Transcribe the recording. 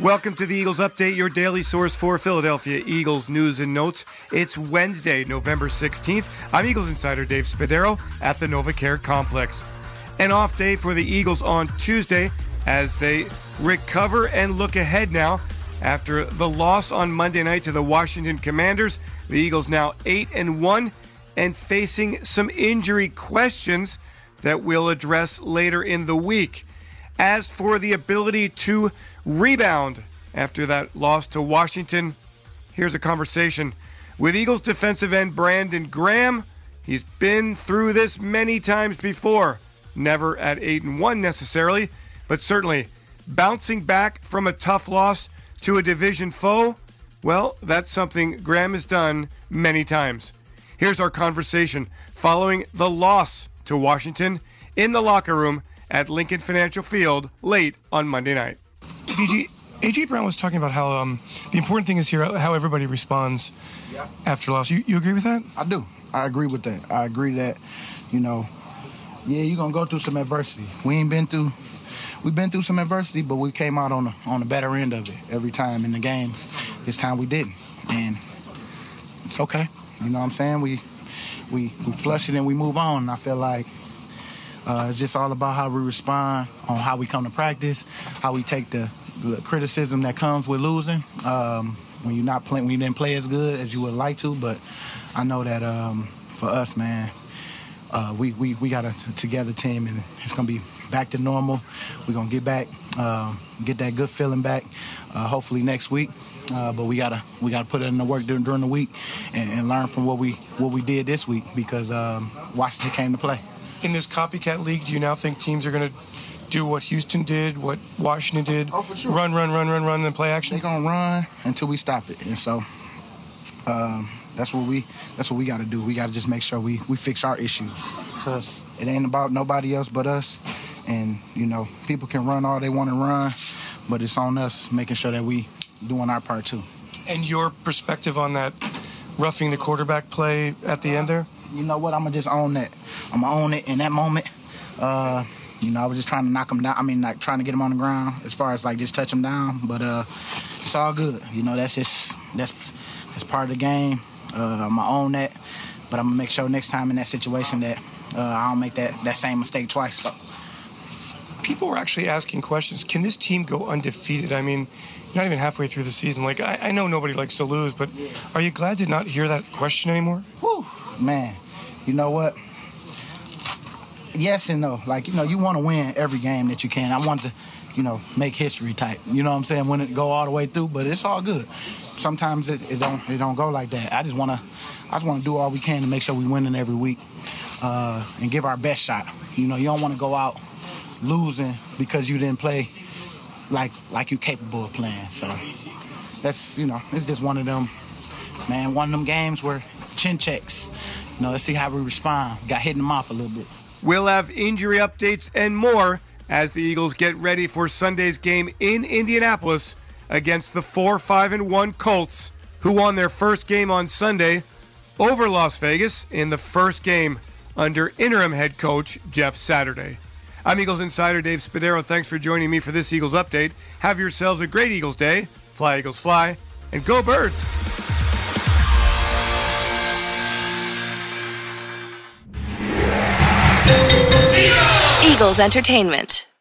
Welcome to the Eagles Update, your daily source for Philadelphia Eagles news and notes. It's Wednesday, November 16th. I'm Eagles insider Dave Spadaro at the NovaCare Complex. An off day for the Eagles on Tuesday as they recover and look ahead now after the loss on Monday night to the Washington Commanders. The Eagles now 8 and 1 and facing some injury questions that we'll address later in the week. As for the ability to rebound after that loss to Washington, here's a conversation with Eagles defensive end Brandon Graham. He's been through this many times before, never at 8 and 1 necessarily, but certainly bouncing back from a tough loss to a division foe. Well, that's something Graham has done many times. Here's our conversation following the loss to Washington in the locker room at Lincoln Financial Field late on Monday night. AJ, AJ Brown was talking about how um, the important thing is here how everybody responds yeah. after loss. You, you agree with that? I do. I agree with that. I agree that, you know, yeah, you're gonna go through some adversity. We ain't been through we've been through some adversity, but we came out on the on the better end of it every time in the games. This time we didn't. And it's okay. You know what I'm saying? We we we flush it and we move on. And I feel like uh, it's just all about how we respond on how we come to practice, how we take the, the criticism that comes with losing. Um, when you're not playing, when you didn't play as good as you would like to, but I know that um, for us, man, uh, we, we, we got a together team and it's to be back to normal. We're to get back, uh, get that good feeling back, uh, hopefully next week. Uh, but we gotta we gotta put it in the work during, during the week and, and, learn from what we what we did this week because um, Washington came to play in this copycat league, do you now think teams are going to do what Houston did, what Washington did? Oh, for sure. Run, run, run, run, run, and then play action. They're gonna run until we stop it, and so um, that's what we that's what we got to do. We got to just make sure we we fix our issues because it ain't about nobody else but us. And you know, people can run all they want to run, but it's on us making sure that we doing our part too. And your perspective on that roughing the quarterback play at the end there? You know what? I'm gonna just own that. I'm gonna own it in that moment. Uh, you know, I was just trying to knock him down. I mean, like trying to get him on the ground as far as like just touch him down. But uh, it's all good. You know, that's just that's that's part of the game. Uh, I'm gonna own that. But I'm gonna make sure next time in that situation that uh, I don't make that that same mistake twice. So. People were actually asking questions. Can this team go undefeated? I mean, not even halfway through the season. Like I, I know nobody likes to lose, but are you glad to not hear that question anymore? Whew, man you know what? Yes and no. Like, you know, you want to win every game that you can. I want to, you know, make history type. You know what I'm saying? When it go all the way through, but it's all good. Sometimes it, it don't it don't go like that. I just wanna I just wanna do all we can to make sure we winning every week. Uh, and give our best shot. You know, you don't want to go out losing because you didn't play like like you capable of playing. So that's you know, it's just one of them man, one of them games where chin checks. Know, let's see how we respond. Got hit in the mouth a little bit. We'll have injury updates and more as the Eagles get ready for Sunday's game in Indianapolis against the 4 5 and 1 Colts, who won their first game on Sunday over Las Vegas in the first game under interim head coach Jeff Saturday. I'm Eagles insider Dave Spadaro. Thanks for joining me for this Eagles update. Have yourselves a great Eagles day. Fly, Eagles, fly, and go, birds! Eagles Entertainment.